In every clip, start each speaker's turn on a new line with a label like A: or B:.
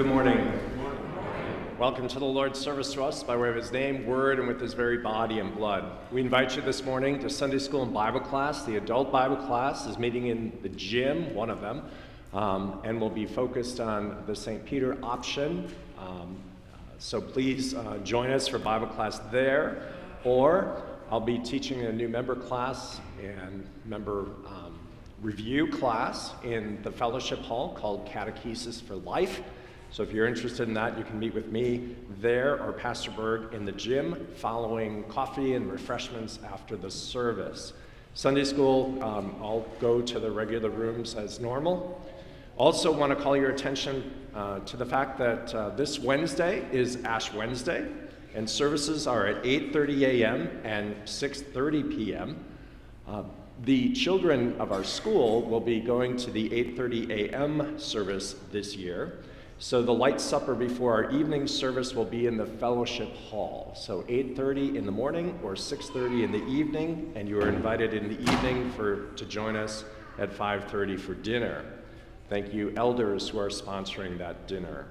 A: Good morning. Welcome to the Lord's service to us by way of his name, word, and with his very body and blood. We invite you this morning to Sunday school and Bible class. The adult Bible class is meeting in the gym, one of them, um, and will be focused on the St. Peter option. Um, so please uh, join us for Bible class there, or I'll be teaching a new member class and member um, review class in the fellowship hall called Catechesis for Life. So if you're interested in that, you can meet with me there or Pastor Berg in the gym following coffee and refreshments after the service. Sunday school, um, I'll go to the regular rooms as normal. Also, want to call your attention uh, to the fact that uh, this Wednesday is Ash Wednesday, and services are at 8:30 a.m. and 6:30 p.m. Uh, the children of our school will be going to the 8:30 a.m. service this year. So the light supper before our evening service will be in the fellowship hall. So 8:30 in the morning or 6:30 in the evening, and you are invited in the evening for to join us at 5:30 for dinner. Thank you, elders who are sponsoring that dinner.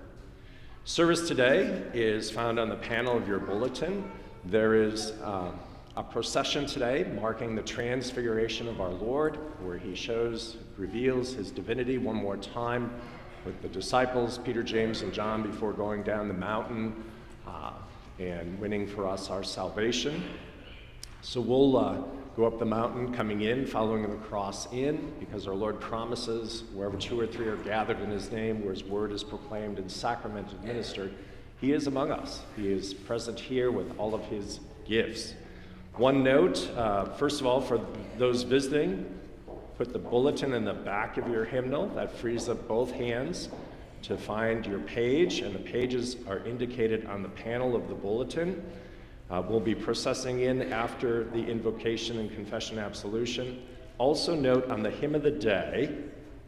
A: Service today is found on the panel of your bulletin. There is uh, a procession today marking the transfiguration of our Lord, where he shows, reveals his divinity one more time with the disciples, Peter, James, and John, before going down the mountain uh, and winning for us our salvation. So we'll uh, go up the mountain, coming in, following the cross in, because our Lord promises wherever two or three are gathered in his name, where his word is proclaimed and sacrament administered, he is among us. He is present here with all of his gifts. One note, uh, first of all, for those visiting, Put the bulletin in the back of your hymnal. That frees up both hands to find your page, and the pages are indicated on the panel of the bulletin. Uh, we'll be processing in after the invocation and confession absolution. Also, note on the hymn of the day,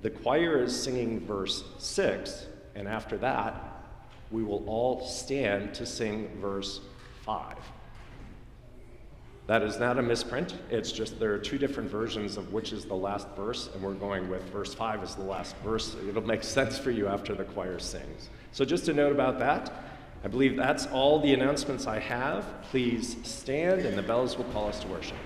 A: the choir is singing verse 6, and after that, we will all stand to sing verse 5. That is not a misprint. It's just there are two different versions of which is the last verse, and we're going with verse 5 as the last verse. It'll make sense for you after the choir sings. So, just a note about that. I believe that's all the announcements I have. Please stand, and the bells will call us to worship.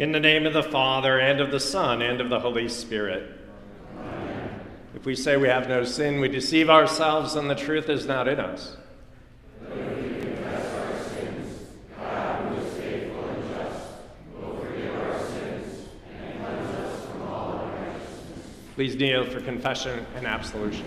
A: In the name of the Father, and of the Son, and of the Holy Spirit. Amen. If we say we have no sin, we deceive ourselves, and the truth is not in us. Please kneel for confession and absolution.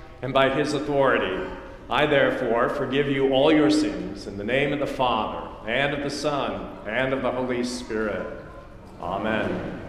A: and by his authority. I therefore forgive you all your sins in the name of the Father, and of the Son, and of the Holy Spirit. Amen.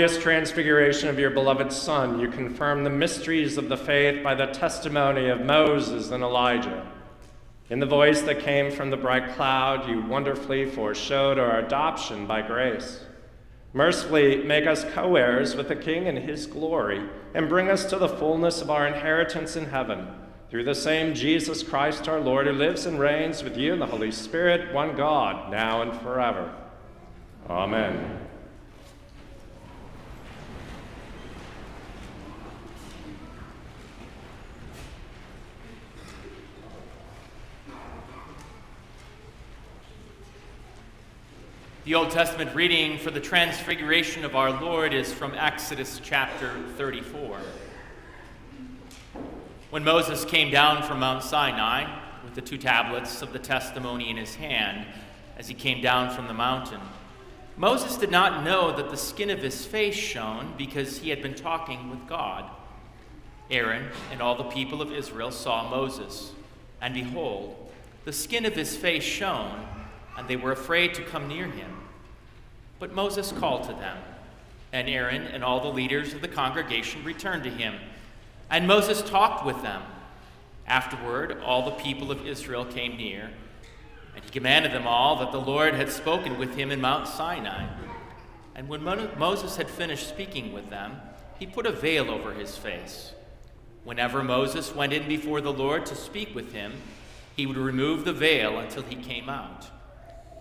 A: Glorious transfiguration of your beloved Son, you confirm the mysteries of the faith by the testimony of Moses and Elijah. In the voice that came from the bright cloud, you wonderfully foreshowed our adoption by grace. Mercifully make us co heirs with the King in his glory, and bring us to the fullness of our inheritance in heaven. Through the same Jesus Christ our Lord, who lives and reigns with you in the Holy Spirit, one God, now and forever. Amen.
B: The Old Testament reading for the transfiguration of our Lord is from Exodus chapter 34. When Moses came down from Mount Sinai with the two tablets of the testimony in his hand as he came down from the mountain, Moses did not know that the skin of his face shone because he had been talking with God. Aaron and all the people of Israel saw Moses, and behold, the skin of his face shone, and they were afraid to come near him. But Moses called to them, and Aaron and all the leaders of the congregation returned to him. And Moses talked with them. Afterward, all the people of Israel came near, and he commanded them all that the Lord had spoken with him in Mount Sinai. And when Mo- Moses had finished speaking with them, he put a veil over his face. Whenever Moses went in before the Lord to speak with him, he would remove the veil until he came out.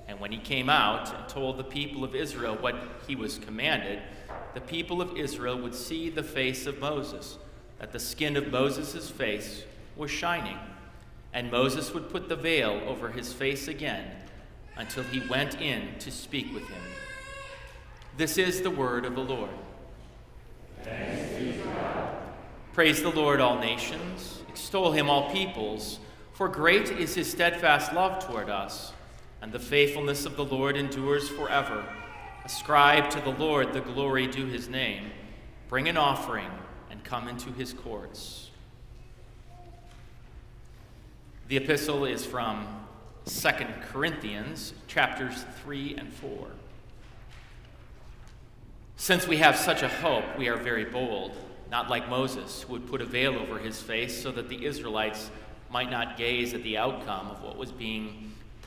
B: And when he came out and told the people of Israel what he was commanded, the people of Israel would see the face of Moses, that the skin of Moses' face was shining. And Moses would put the veil over his face again until he went in to speak with him. This is the word of the Lord. Praise the Lord, all nations. Extol him, all peoples. For great is his steadfast love toward us, and the faithfulness of the Lord endures forever. Ascribe to the Lord the glory due his name. Bring an offering and come into his courts. The epistle is from 2 Corinthians chapters 3 and 4. Since we have such a hope, we are very bold, not like Moses, who would put a veil over his face so that the Israelites might not gaze at the outcome of what was being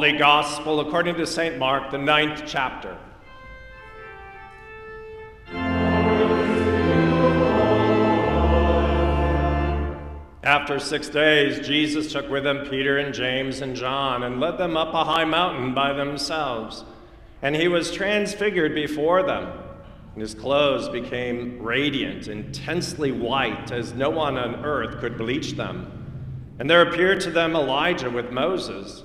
A: Holy Gospel according to St. Mark, the ninth chapter. After six days, Jesus took with him Peter and James and John and led them up a high mountain by themselves. And he was transfigured before them. And his clothes became radiant, intensely white, as no one on earth could bleach them. And there appeared to them Elijah with Moses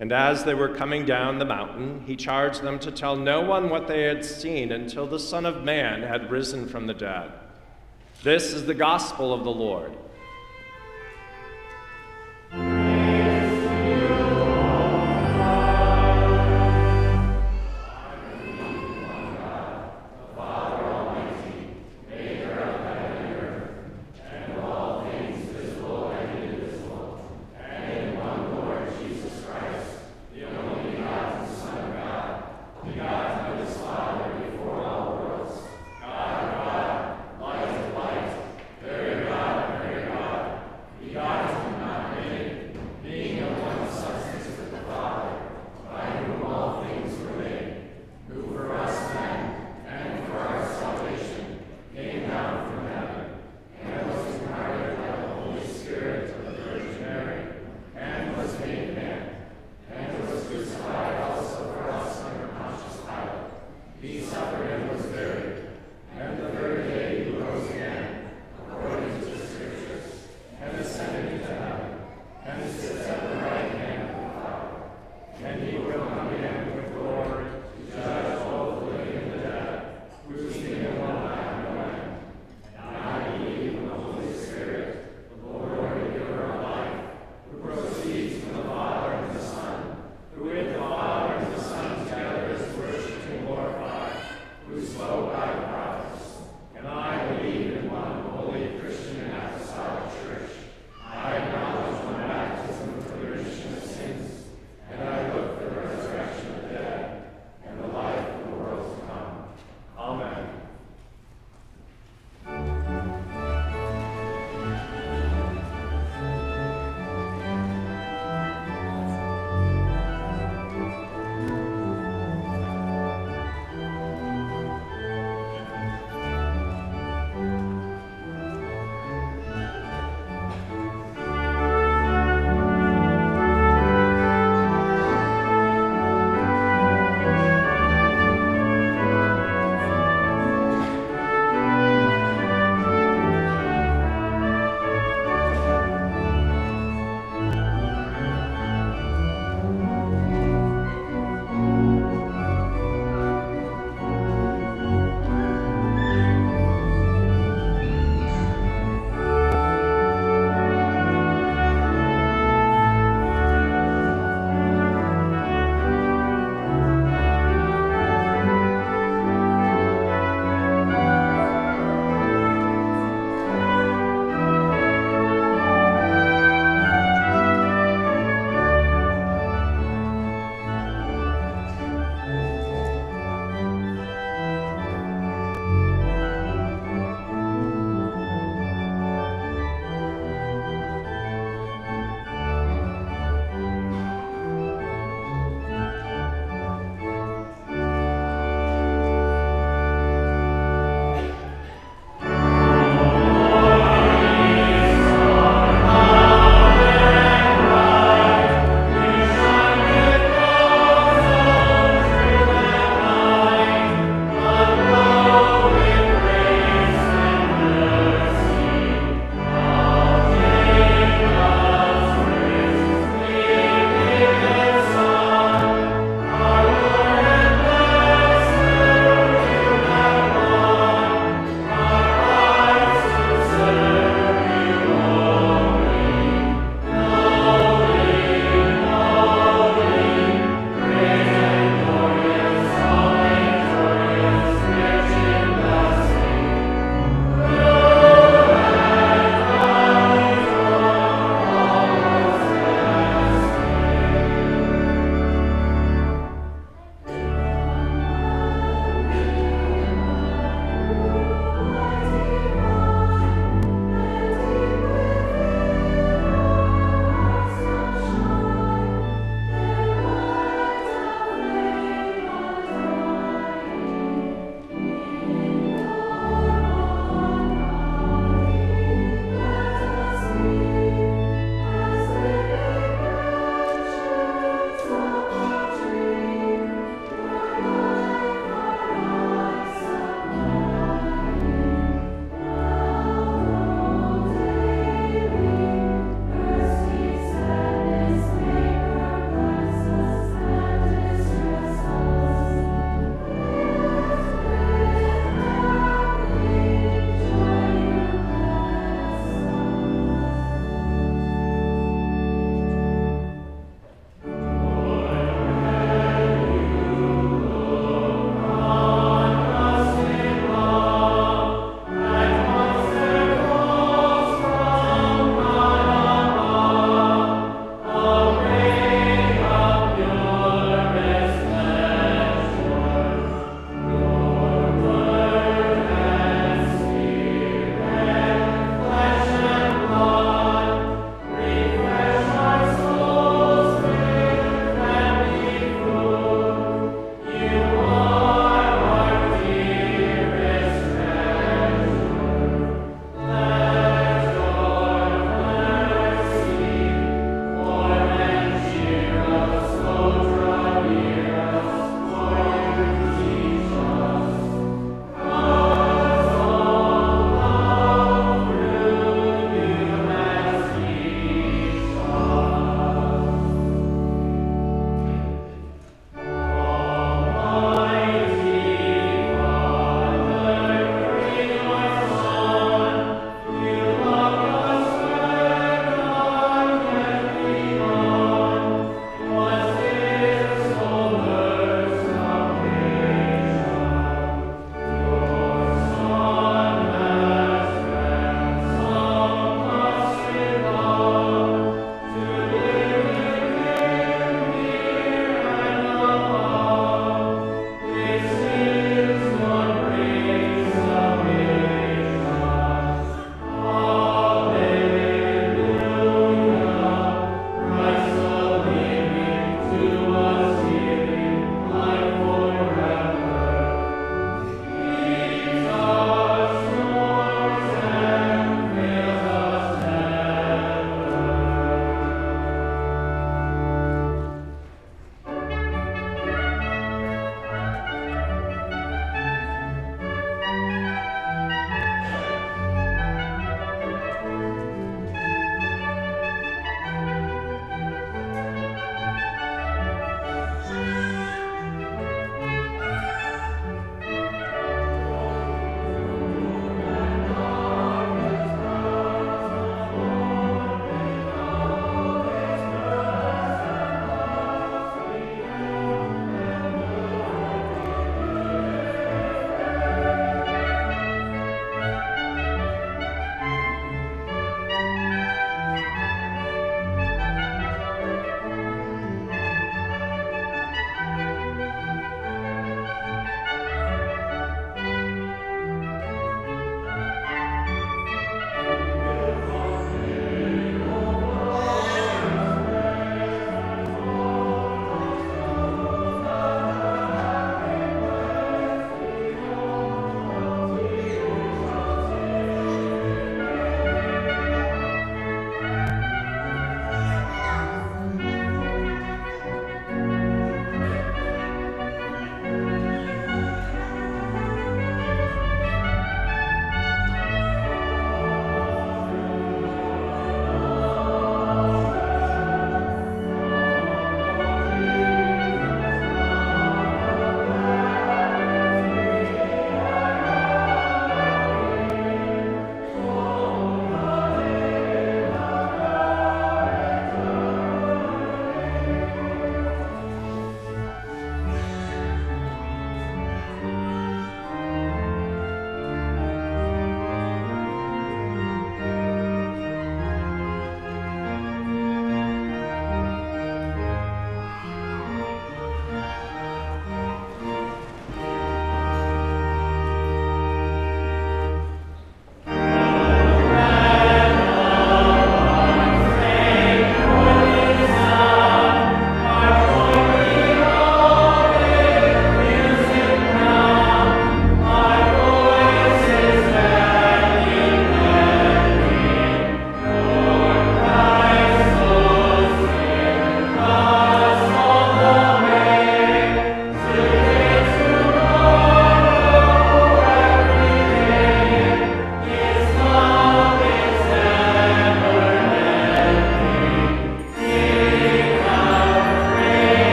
A: And as they were coming down the mountain, he charged them to tell no one what they had seen until the Son of Man had risen from the dead. This is the gospel of the Lord.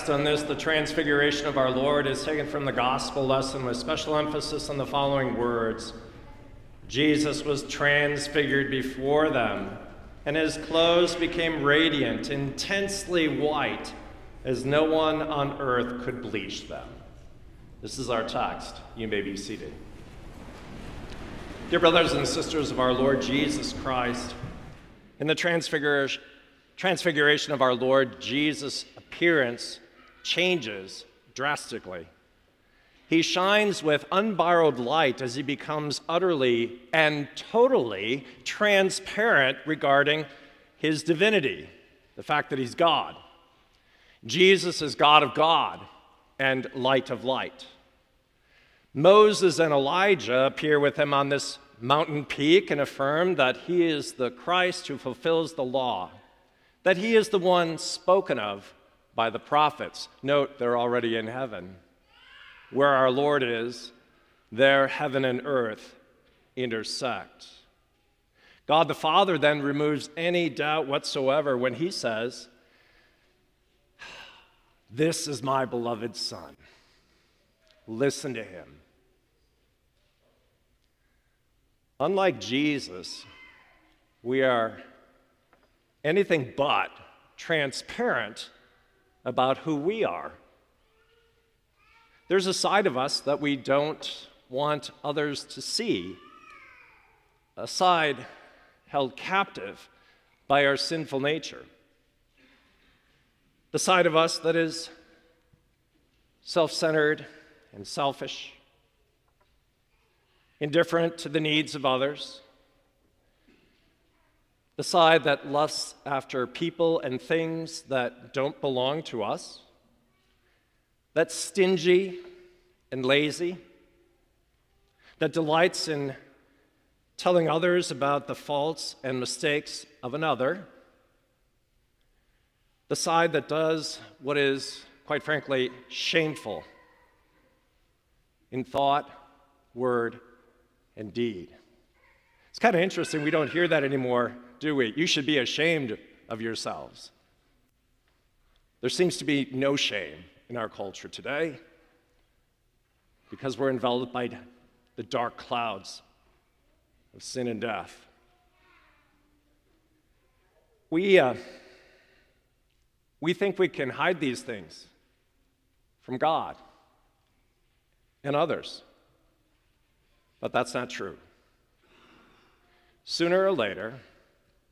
A: Text on this, the transfiguration of our Lord, is taken from the gospel lesson with special emphasis on the following words Jesus was transfigured before them, and his clothes became radiant, intensely white, as no one on earth could bleach them. This is our text. You may be seated. Dear brothers and sisters of our Lord Jesus Christ, in the transfiguration, transfiguration of our Lord Jesus' appearance changes drastically. He shines with unborrowed light as he becomes utterly and totally transparent regarding his divinity, the fact that he's God. Jesus is God of God and light of light. Moses and Elijah appear with him on this mountain peak and affirm that he is the Christ who fulfills the law, that he is the one spoken of by the prophets. Note, they're already in heaven. Where our Lord is, there heaven and earth intersect. God the Father then removes any doubt whatsoever when he says, This is my beloved Son. Listen to him. Unlike Jesus, we are anything but transparent about who we are. There's a side of us that we don't want others to see, a side held captive by our sinful nature. The side of us that is self centered and selfish indifferent to the needs of others, the side that lusts after people and things that don't belong to us, that's stingy and lazy, that delights in telling others about the faults and mistakes of another, the side that does what is, quite frankly, shameful in thought, word, and deed. It's kind of interesting, we don't hear that anymore, do we? You should be ashamed of yourselves. There seems to be no shame in our culture today because we're enveloped by the dark clouds of sin and death. We, uh, we think we can hide these things from God and others. But that's not true. Sooner or later,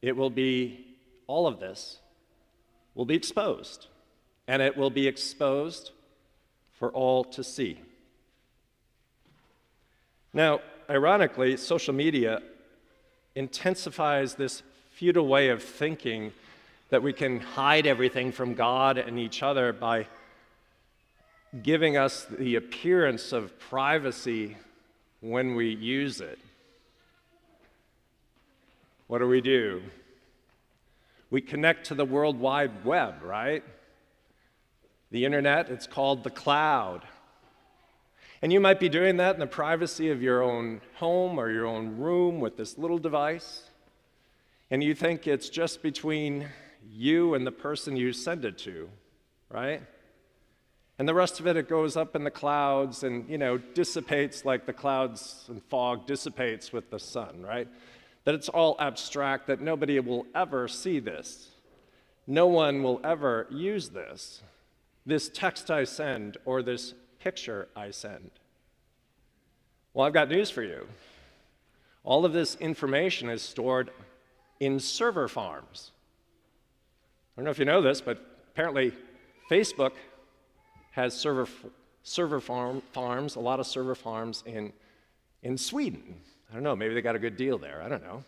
A: it will be, all of this will be exposed, and it will be exposed for all to see. Now, ironically, social media intensifies this futile way of thinking that we can hide everything from God and each other by giving us the appearance of privacy when we use it. What do we do? We connect to the World Wide Web, right? The internet, it's called the cloud. And you might be doing that in the privacy of your own home or your own room with this little device. And you think it's just between you and the person you send it to, right? And the rest of it, it goes up in the clouds and, you know, dissipates like the clouds and fog dissipates with the sun, right? That it's all abstract, that nobody will ever see this. No one will ever use this, this text I send or this picture I send. Well, I've got news for you. All of this information is stored in server farms. I don't know if you know this, but apparently Facebook has server, server farm, farms, a lot of server farms in, in Sweden. I don't know, maybe they got a good deal there. I don't know.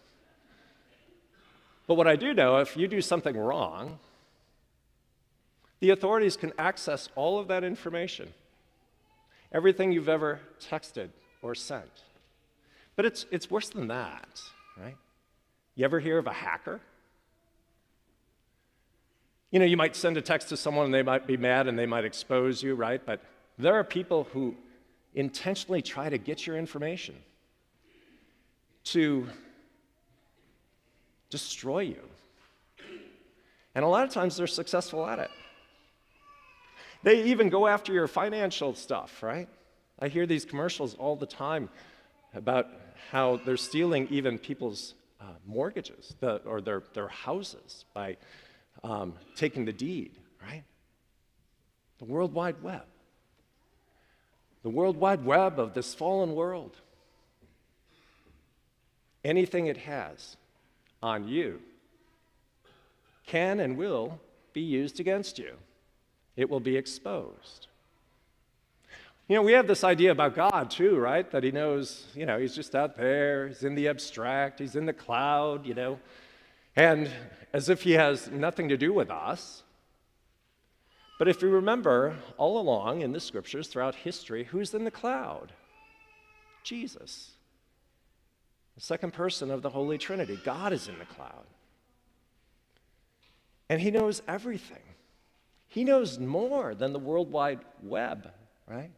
A: But what I do know, if you do something wrong, the authorities can access all of that information, everything you've ever texted or sent. But it's, it's worse than that, right? You ever hear of a hacker? You know, you might send a text to someone and they might be mad and they might expose you, right? But there are people who intentionally try to get your information to destroy you, And a lot of times they're successful at it. They even go after your financial stuff, right? I hear these commercials all the time about how they're stealing even people's uh, mortgages the, or their, their houses by um, taking the deed, right? The World Wide Web. The World Wide Web of this fallen world. Anything it has on you can and will be used against you. It will be exposed. You know, we have this idea about God too, right? That he knows, you know, he's just out there, he's in the abstract, he's in the cloud, you know, and as if he has nothing to do with us. But if you remember, all along in the scriptures throughout history, who's in the cloud? Jesus. The second person of the Holy Trinity. God is in the cloud. And he knows everything. He knows more than the World Wide Web, right?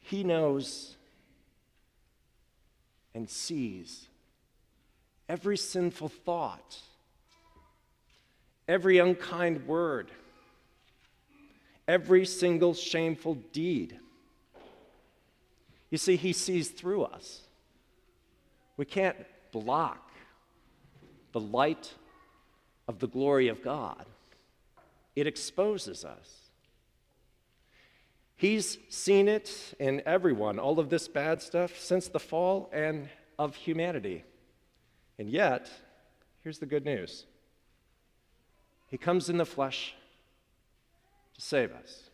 A: He knows and sees every sinful thought, every unkind word, every single shameful deed. You see, He sees through us. We can't block the light of the glory of God, it exposes us. He's seen it in everyone, all of this bad stuff, since the fall and of humanity. And yet, here's the good news He comes in the flesh to save us.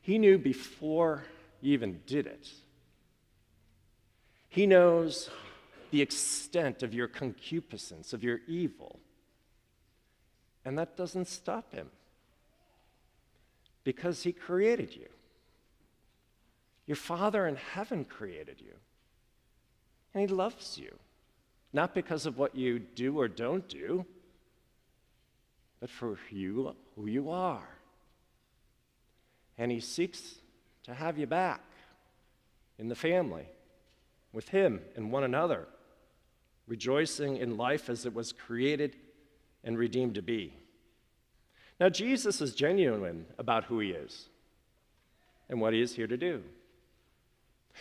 A: He knew before you even did it. He knows the extent of your concupiscence, of your evil. And that doesn't stop him because He created you. Your Father in heaven created you. And He loves you, not because of what you do or don't do, but for you, who you are. And He seeks to have you back in the family, with Him and one another, rejoicing in life as it was created and redeemed to be. Now, Jesus is genuine about who he is and what he is here to do.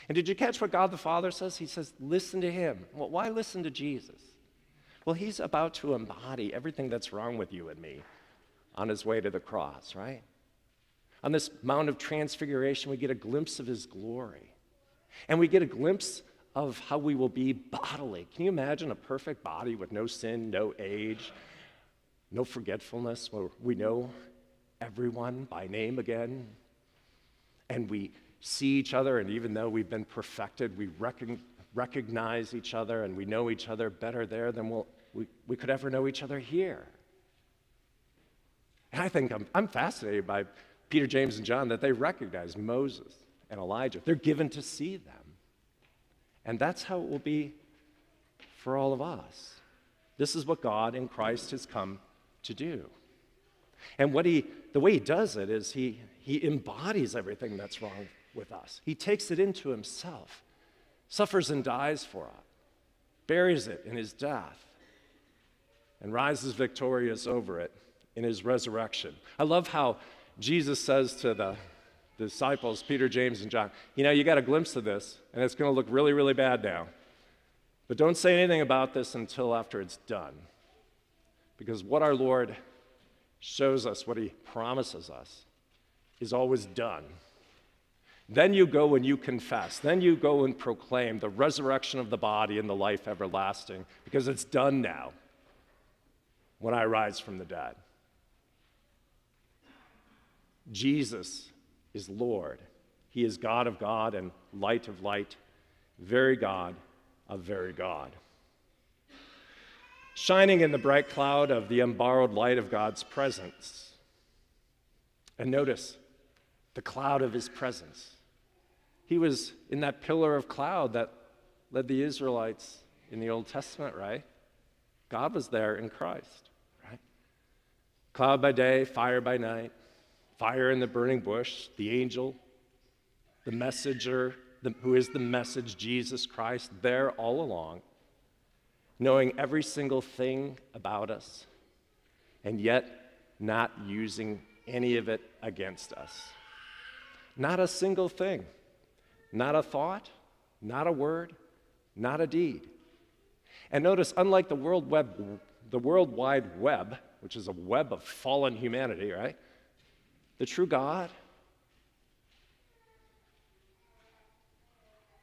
A: And did you catch what God the Father says? He says, listen to him. Well, why listen to Jesus? Well, he's about to embody everything that's wrong with you and me on his way to the cross, right? On this Mount of Transfiguration, we get a glimpse of his glory. And we get a glimpse of how we will be bodily. Can you imagine a perfect body with no sin, no age, no forgetfulness, where we know everyone by name again, and we see each other, and even though we've been perfected, we recognize recognize each other and we know each other better there than we'll, we, we could ever know each other here. And I think I'm, I'm fascinated by Peter, James, and John that they recognize Moses and Elijah. They're given to see them. And that's how it will be for all of us. This is what God in Christ has come to do. And what he, the way he does it is he, he embodies everything that's wrong with us. He takes it into himself, suffers and dies for it, buries it in his death, and rises victorious over it in his resurrection. I love how Jesus says to the disciples, Peter, James, and John, you know, you got a glimpse of this, and it's going to look really, really bad now. But don't say anything about this until after it's done. Because what our Lord shows us, what He promises us, is always done. Then you go and you confess. Then you go and proclaim the resurrection of the body and the life everlasting, because it's done now when I rise from the dead. Jesus is Lord. He is God of God and light of light, very God of very God shining in the bright cloud of the unborrowed light of God's presence. And notice the cloud of his presence. He was in that pillar of cloud that led the Israelites in the Old Testament, right? God was there in Christ, right? Cloud by day, fire by night, fire in the burning bush, the angel, the messenger, the, who is the message, Jesus Christ, there all along knowing every single thing about us, and yet not using any of it against us. Not a single thing, not a thought, not a word, not a deed. And notice, unlike the World, Web, the World Wide Web, which is a web of fallen humanity, right? The true God,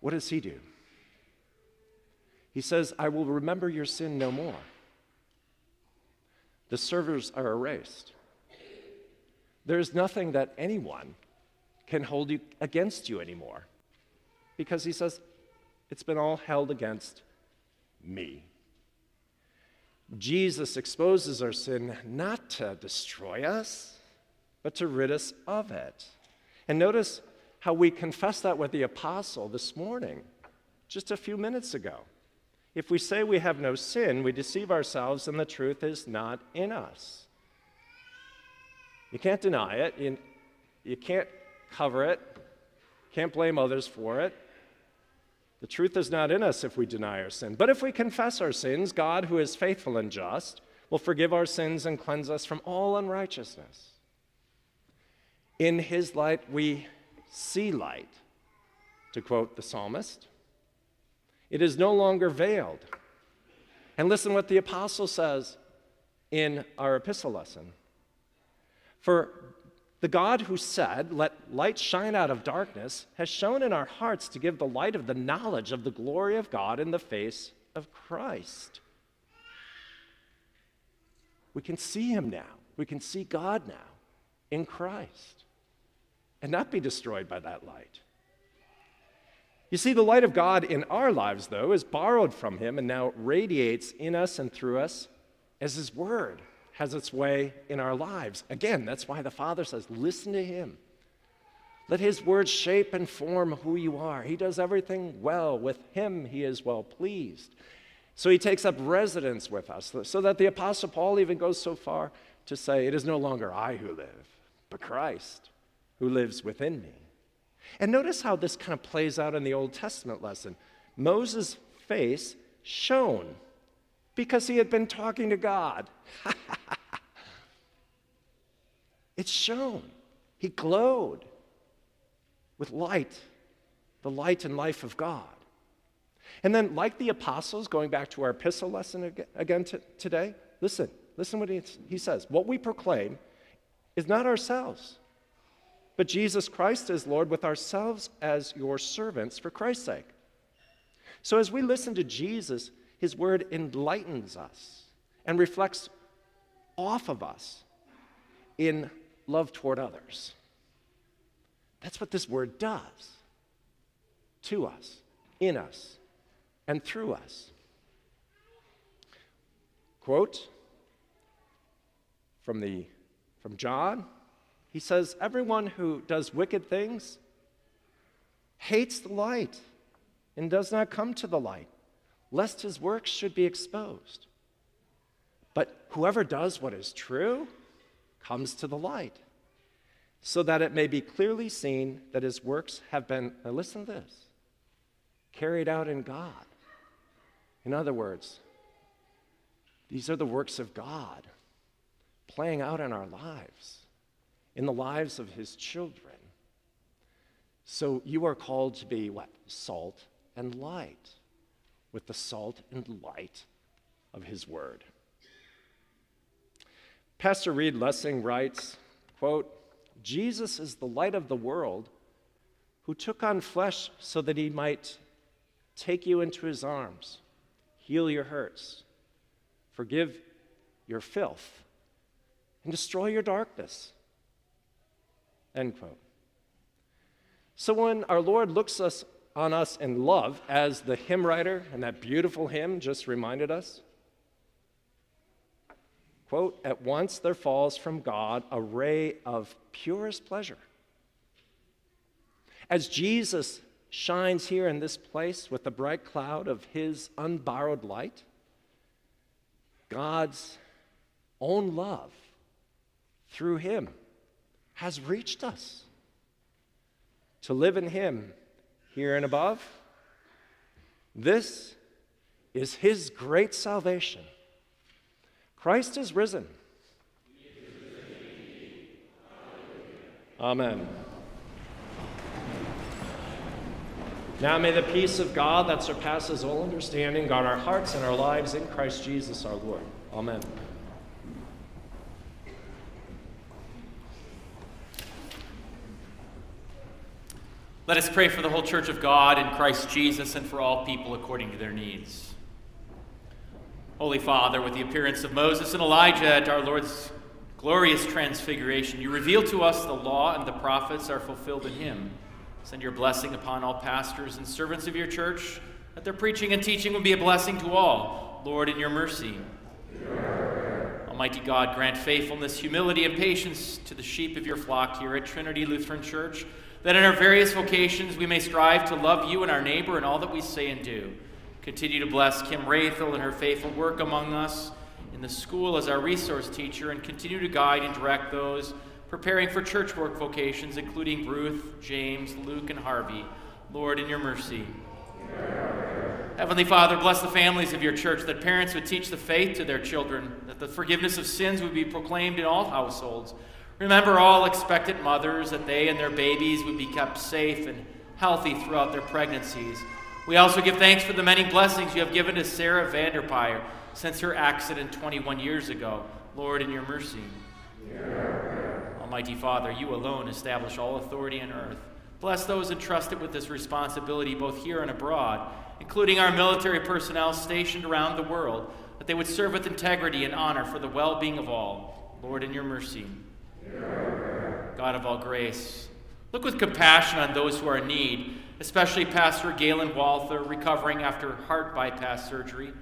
A: what does he do? He says, I will remember your sin no more. The servers are erased. There's nothing that anyone can hold you against you anymore. Because he says, it's been all held against me. Jesus exposes our sin not to destroy us, but to rid us of it. And notice how we confess that with the apostle this morning, just a few minutes ago. If we say we have no sin, we deceive ourselves and the truth is not in us. You can't deny it, you, can't cover it, can't blame others for it. The truth is not in us if we deny our sin. But if we confess our sins, God, who is faithful and just, will forgive our sins and cleanse us from all unrighteousness. In his light, we see light, to quote the psalmist. It is no longer veiled. And listen what the apostle says in our epistle lesson. For the God who said, Let light shine out of darkness, has shone in our hearts to give the light of the knowledge of the glory of God in the face of Christ. We can see him now. We can see God now in Christ and not be destroyed by that light. You see, the light of God in our lives, though, is borrowed from him and now radiates in us and through us as his word has its way in our lives. Again, that's why the Father says, listen to Him. Let His Word shape and form who you are. He does everything well. With Him, He is well pleased. So He takes up residence with us, so that the Apostle Paul even goes so far to say, It is no longer I who live, but Christ who lives within me. And notice how this kind of plays out in the Old Testament lesson. Moses' face shone because he had been talking to God. it shone. He glowed with light, the light and life of God. And then, like the apostles, going back to our epistle lesson again today, listen, listen what he says. What we proclaim is not ourselves, but Jesus Christ is Lord, with ourselves as your servants for Christ's sake. So, as we listen to Jesus, his word enlightens us and reflects off of us in love toward others. That's what this word does to us, in us, and through us. Quote from, the, from John he says, Everyone who does wicked things hates the light and does not come to the light, lest his works should be exposed. But whoever does what is true comes to the light, so that it may be clearly seen that his works have been, listen to this, carried out in God. In other words, these are the works of God playing out in our lives, in the lives of his children. So you are called to be what? Salt and light with the salt and light of his word. Pastor Reed Lessing writes, quote, Jesus is the light of the world who took on flesh so that he might take you into his arms, heal your hurts, forgive your filth, and destroy your darkness. End quote. So when our Lord looks us on us in love, as the hymn writer and that beautiful hymn just reminded us. Quote, at once there falls from God a ray of purest pleasure. As Jesus shines here in this place with the bright cloud of his unborrowed light, God's own love through him has reached us. To live in him here and above. This is his great salvation. Christ is risen. Amen. Now may the peace of God that surpasses all understanding guard our hearts and our lives in Christ Jesus our Lord. Amen.
B: Let us pray for the whole church of God in Christ Jesus and for all people according to their needs. Holy Father, with the appearance of Moses and Elijah at our Lord's glorious transfiguration, you reveal to us the law and the prophets are fulfilled in him. Send your blessing upon all pastors and servants of your church, that their preaching and teaching will be a blessing to all. Lord, in your mercy. Almighty God, grant faithfulness, humility, and patience to the sheep of your flock here at Trinity Lutheran Church that in our various vocations we may strive to love you and our neighbor in all that we say and do. Continue to bless Kim Wrathel and her faithful work among us in the school as our resource teacher, and continue to guide and direct those preparing for church work vocations, including Ruth, James, Luke, and Harvey. Lord, in your mercy. Heavenly Father, bless the families of your church, that parents would teach the faith to their children, that the forgiveness of sins would be proclaimed in all households Remember all expectant mothers that they and their babies would be kept safe and healthy throughout their pregnancies. We also give thanks for the many blessings you have given to Sarah Vanderpire since her accident 21 years ago. Lord, in your mercy. Almighty Father, you alone establish all authority on earth. Bless those entrusted with this responsibility both here and abroad, including our military personnel stationed around the world, that they would serve with integrity and honor for the well being of all. Lord, in your mercy. God of all grace, look with compassion on those who are in need, especially Pastor Galen Walther, recovering after heart bypass surgery,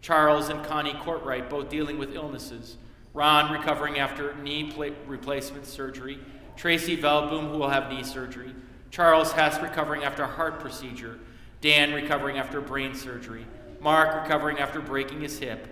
B: Charles and Connie Courtwright, both dealing with illnesses, Ron, recovering after knee replacement surgery, Tracy Velboom, who will have knee surgery, Charles Hess, recovering after heart procedure, Dan, recovering after brain surgery, Mark, recovering after breaking his hip,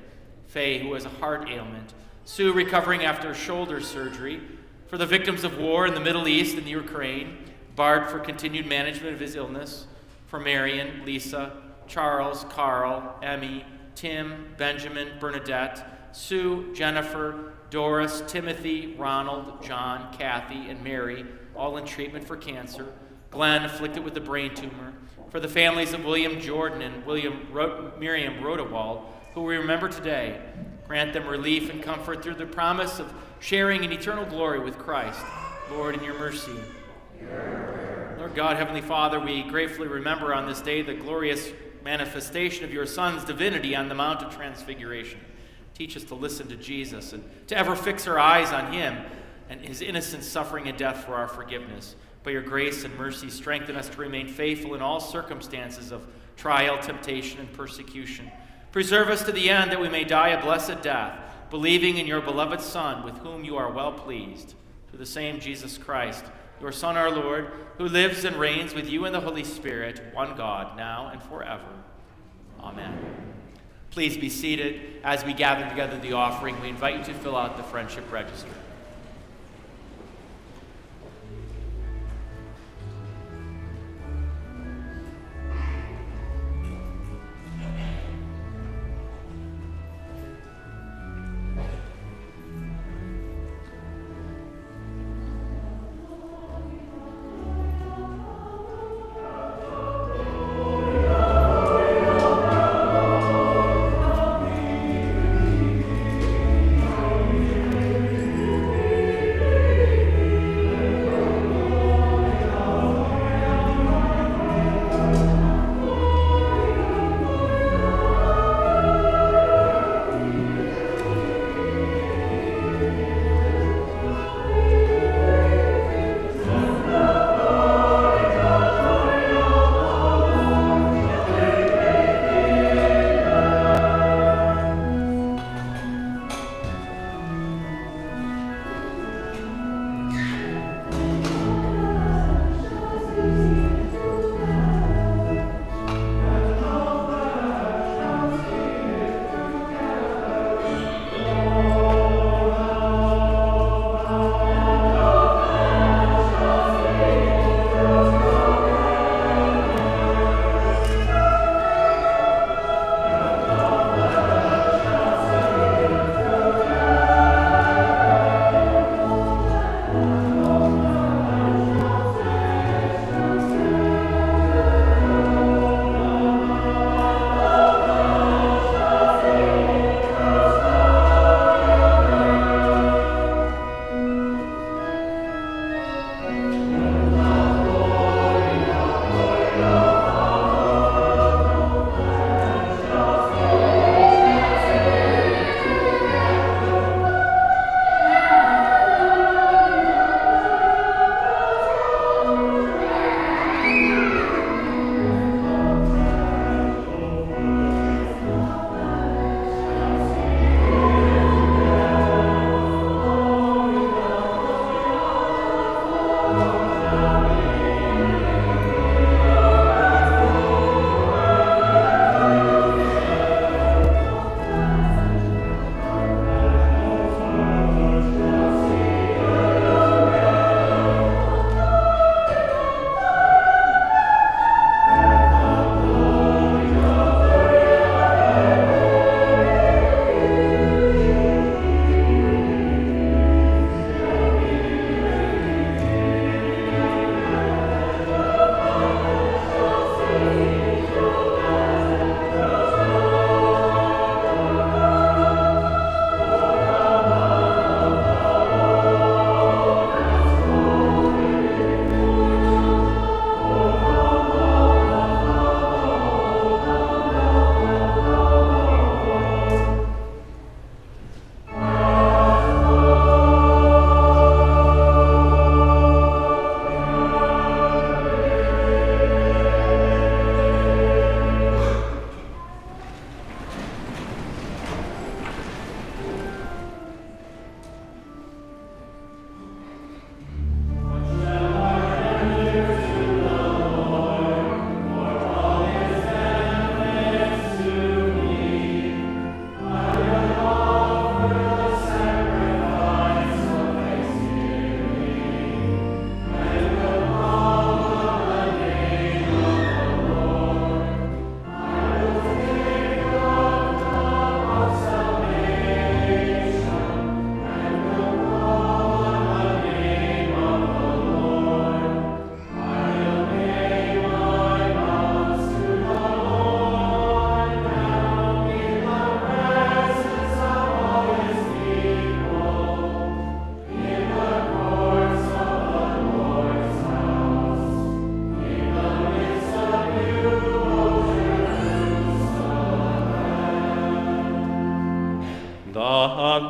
B: Faye, who has a heart ailment, Sue, recovering after shoulder surgery, for the victims of war in the Middle East and the Ukraine, Bart for continued management of his illness, for Marion, Lisa, Charles, Carl, Emmy, Tim, Benjamin, Bernadette, Sue, Jennifer, Doris, Timothy, Ronald, John, Kathy, and Mary, all in treatment for cancer, Glenn, afflicted with a brain tumor, for the families of William Jordan and William Ro- Miriam Rodewald, who we remember today, grant them relief and comfort through the promise of sharing in eternal glory with Christ. Lord, in your mercy. Lord God, Heavenly Father, we gratefully remember on this day the glorious manifestation of your Son's divinity on the Mount of Transfiguration. Teach us to listen to Jesus and to ever fix our eyes on him and his innocent suffering and death for our forgiveness. By your grace and mercy, strengthen us to remain faithful in all circumstances of trial, temptation, and persecution. Preserve us to the end that we may die a blessed death believing in your beloved Son, with whom you are well pleased, through the same Jesus Christ, your Son, our Lord, who lives and reigns with you in the Holy Spirit, one God, now and forever. Amen. Please be seated. As we gather together the offering, we invite you to fill out the friendship register.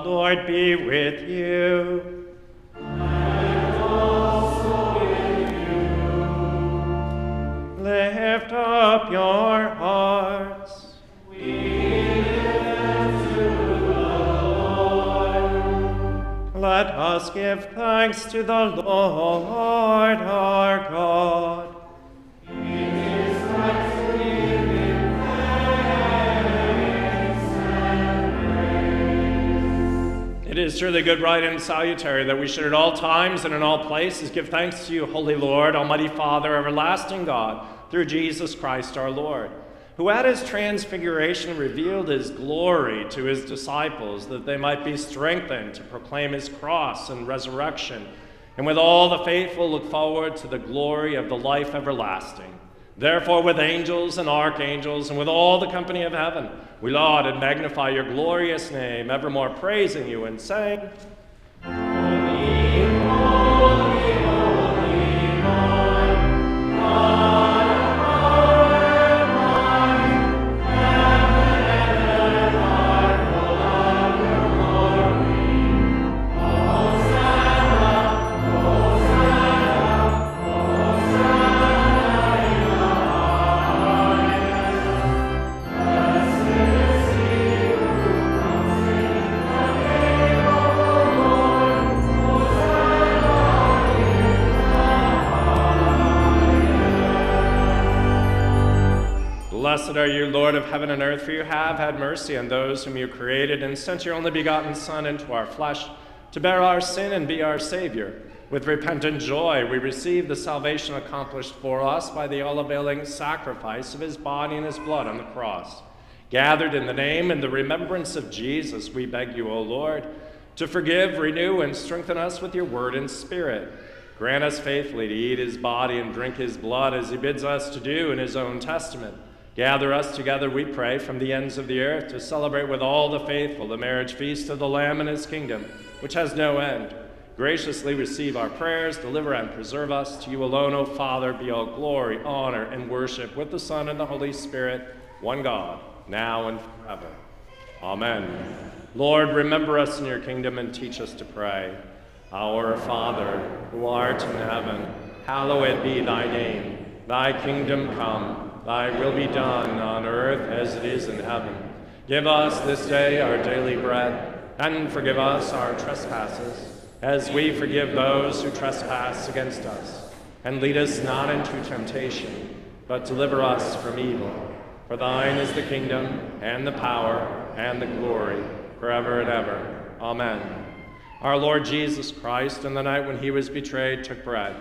A: Lord be with you. And also with you. Lift up your hearts. We lift to the Lord. Let us give thanks to the Lord our God. It is truly good, right, and salutary that we should at all times and in all places give thanks to you, Holy Lord, Almighty Father, everlasting God, through Jesus Christ our Lord, who at his transfiguration revealed his glory to his disciples, that they might be strengthened to proclaim his cross and resurrection, and with all the faithful look forward to the glory of the life everlasting. Therefore, with angels and archangels, and with all the company of heaven, we laud and magnify your glorious name, evermore praising you and saying, for you have had mercy on those whom you created and sent your only begotten Son into our flesh to bear our sin and be our Savior. With repentant joy, we receive the salvation accomplished for us by the all availing sacrifice of his body and his blood on the cross. Gathered in the name and the remembrance of Jesus, we beg you, O Lord, to forgive, renew, and strengthen us with your word and spirit. Grant us faithfully to eat his body and drink his blood as he bids us to do in his own testament. Gather us together, we pray, from the ends of the earth to celebrate with all the faithful the marriage feast of the Lamb and his kingdom, which has no end. Graciously receive our prayers, deliver and preserve us. To you alone, O Father, be all glory, honor, and worship with the Son and the Holy Spirit, one God, now and forever. Amen. Lord, remember us in your kingdom and teach us to pray. Our Father, who art in heaven, hallowed be thy name. Thy kingdom come. Thy will be done on earth as it is in heaven. Give us this day our daily bread, and forgive us our trespasses, as we forgive those who trespass against us. And lead us not into temptation, but deliver us from evil. For thine is the kingdom, and the power, and the glory, forever and ever. Amen. Our Lord Jesus Christ, in the night when he was betrayed, took bread.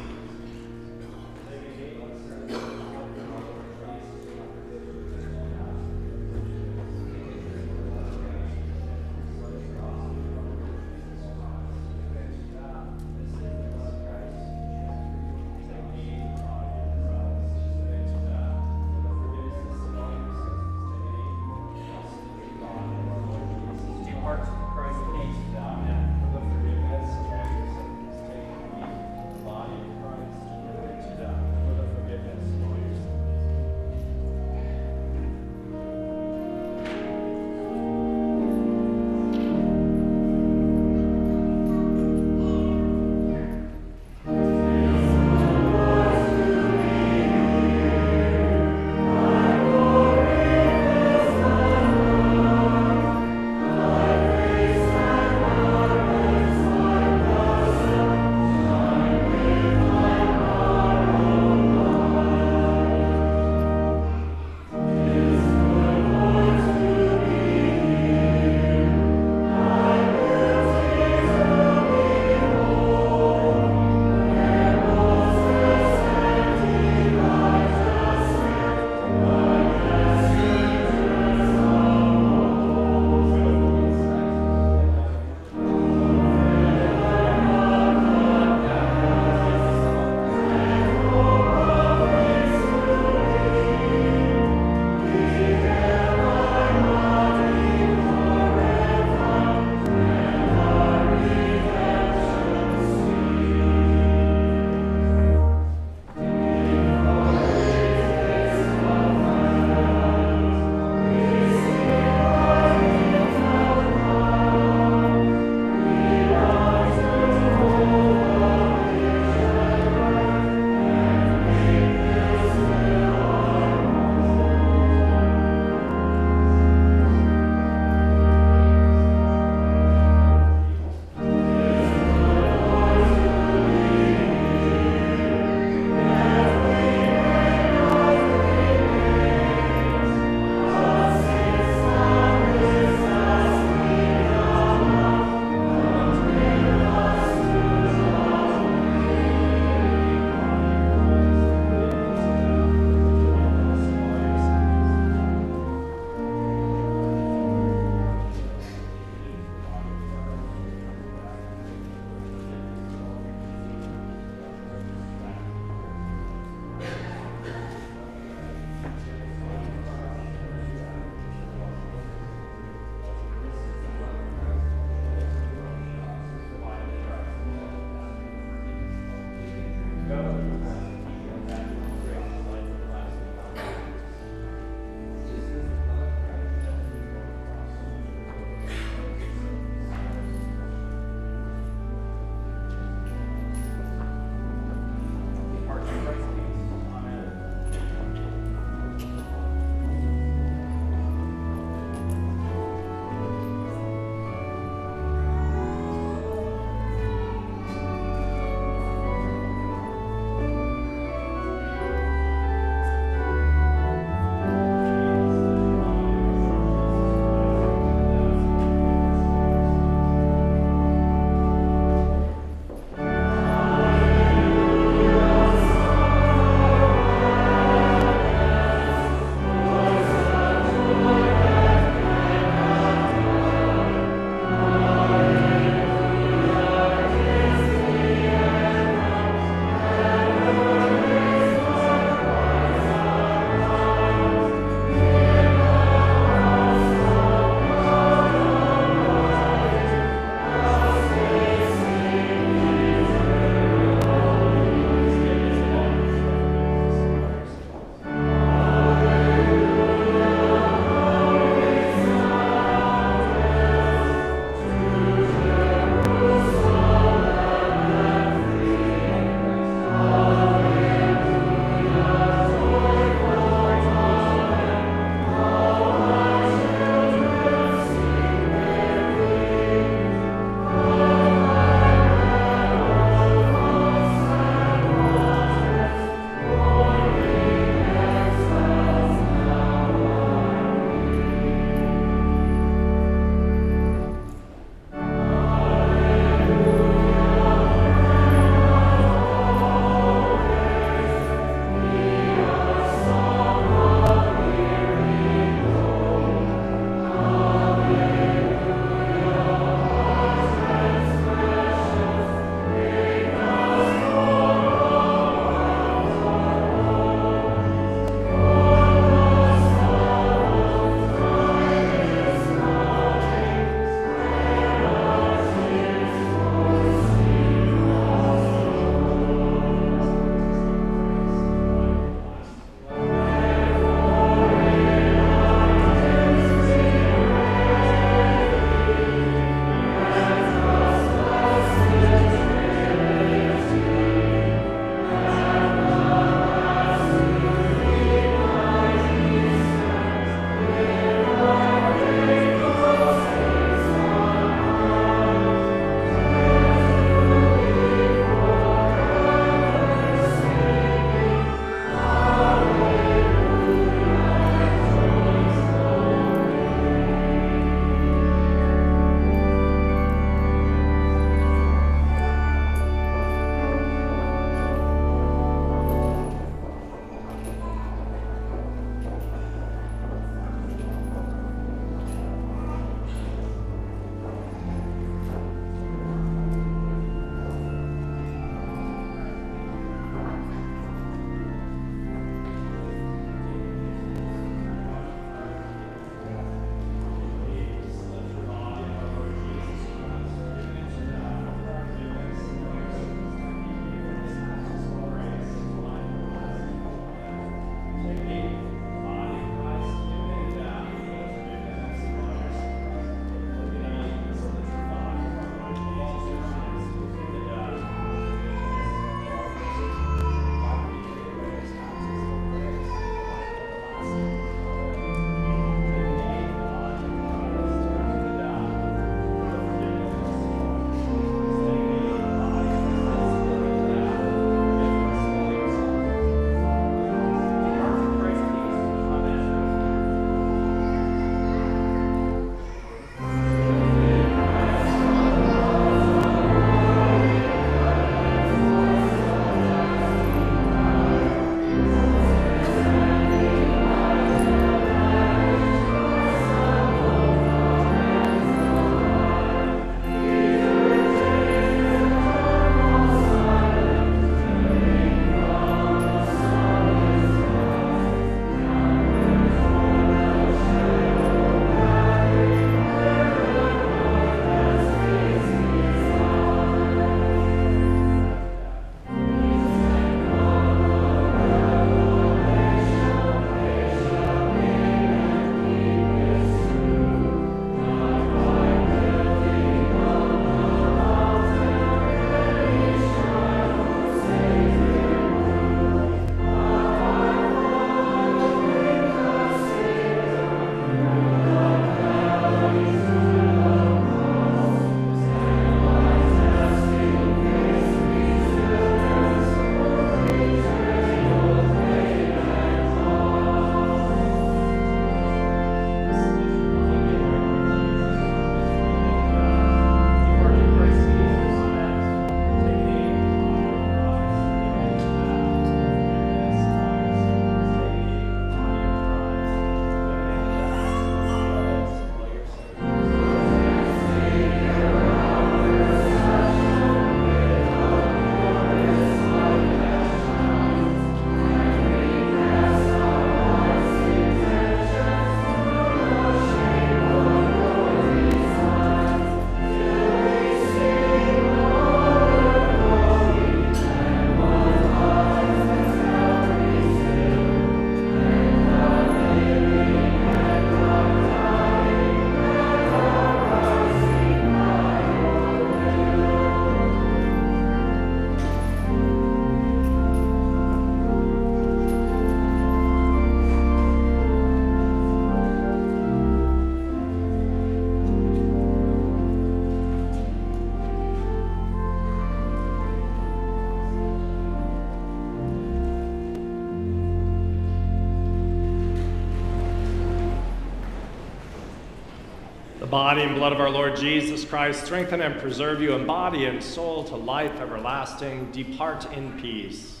A: Body and blood of our Lord Jesus Christ strengthen and preserve you in body and soul to life everlasting. Depart in peace.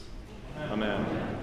A: Amen.
B: God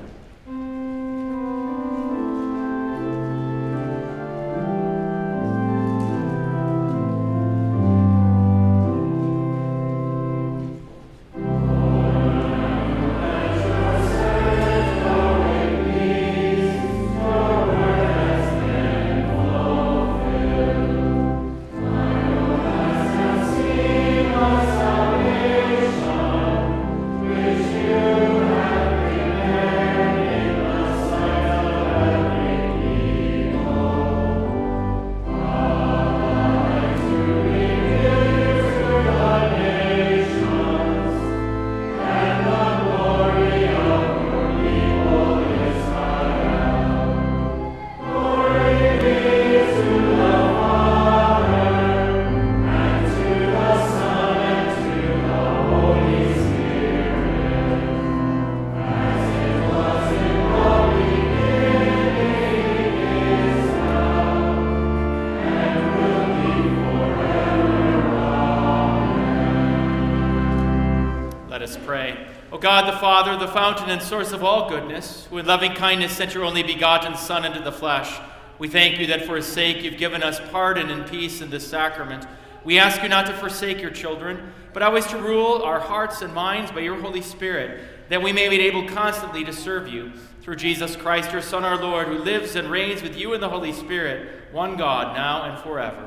B: fountain and source of all goodness, who in loving kindness sent your only begotten Son into the flesh, we thank you that for his sake you've given us pardon and peace in this sacrament. We ask you not to forsake your children, but always to rule our hearts and minds by your Holy Spirit, that we may be able constantly to serve you. Through Jesus Christ, your Son, our Lord, who lives and reigns with you in the Holy Spirit, one God, now and forever.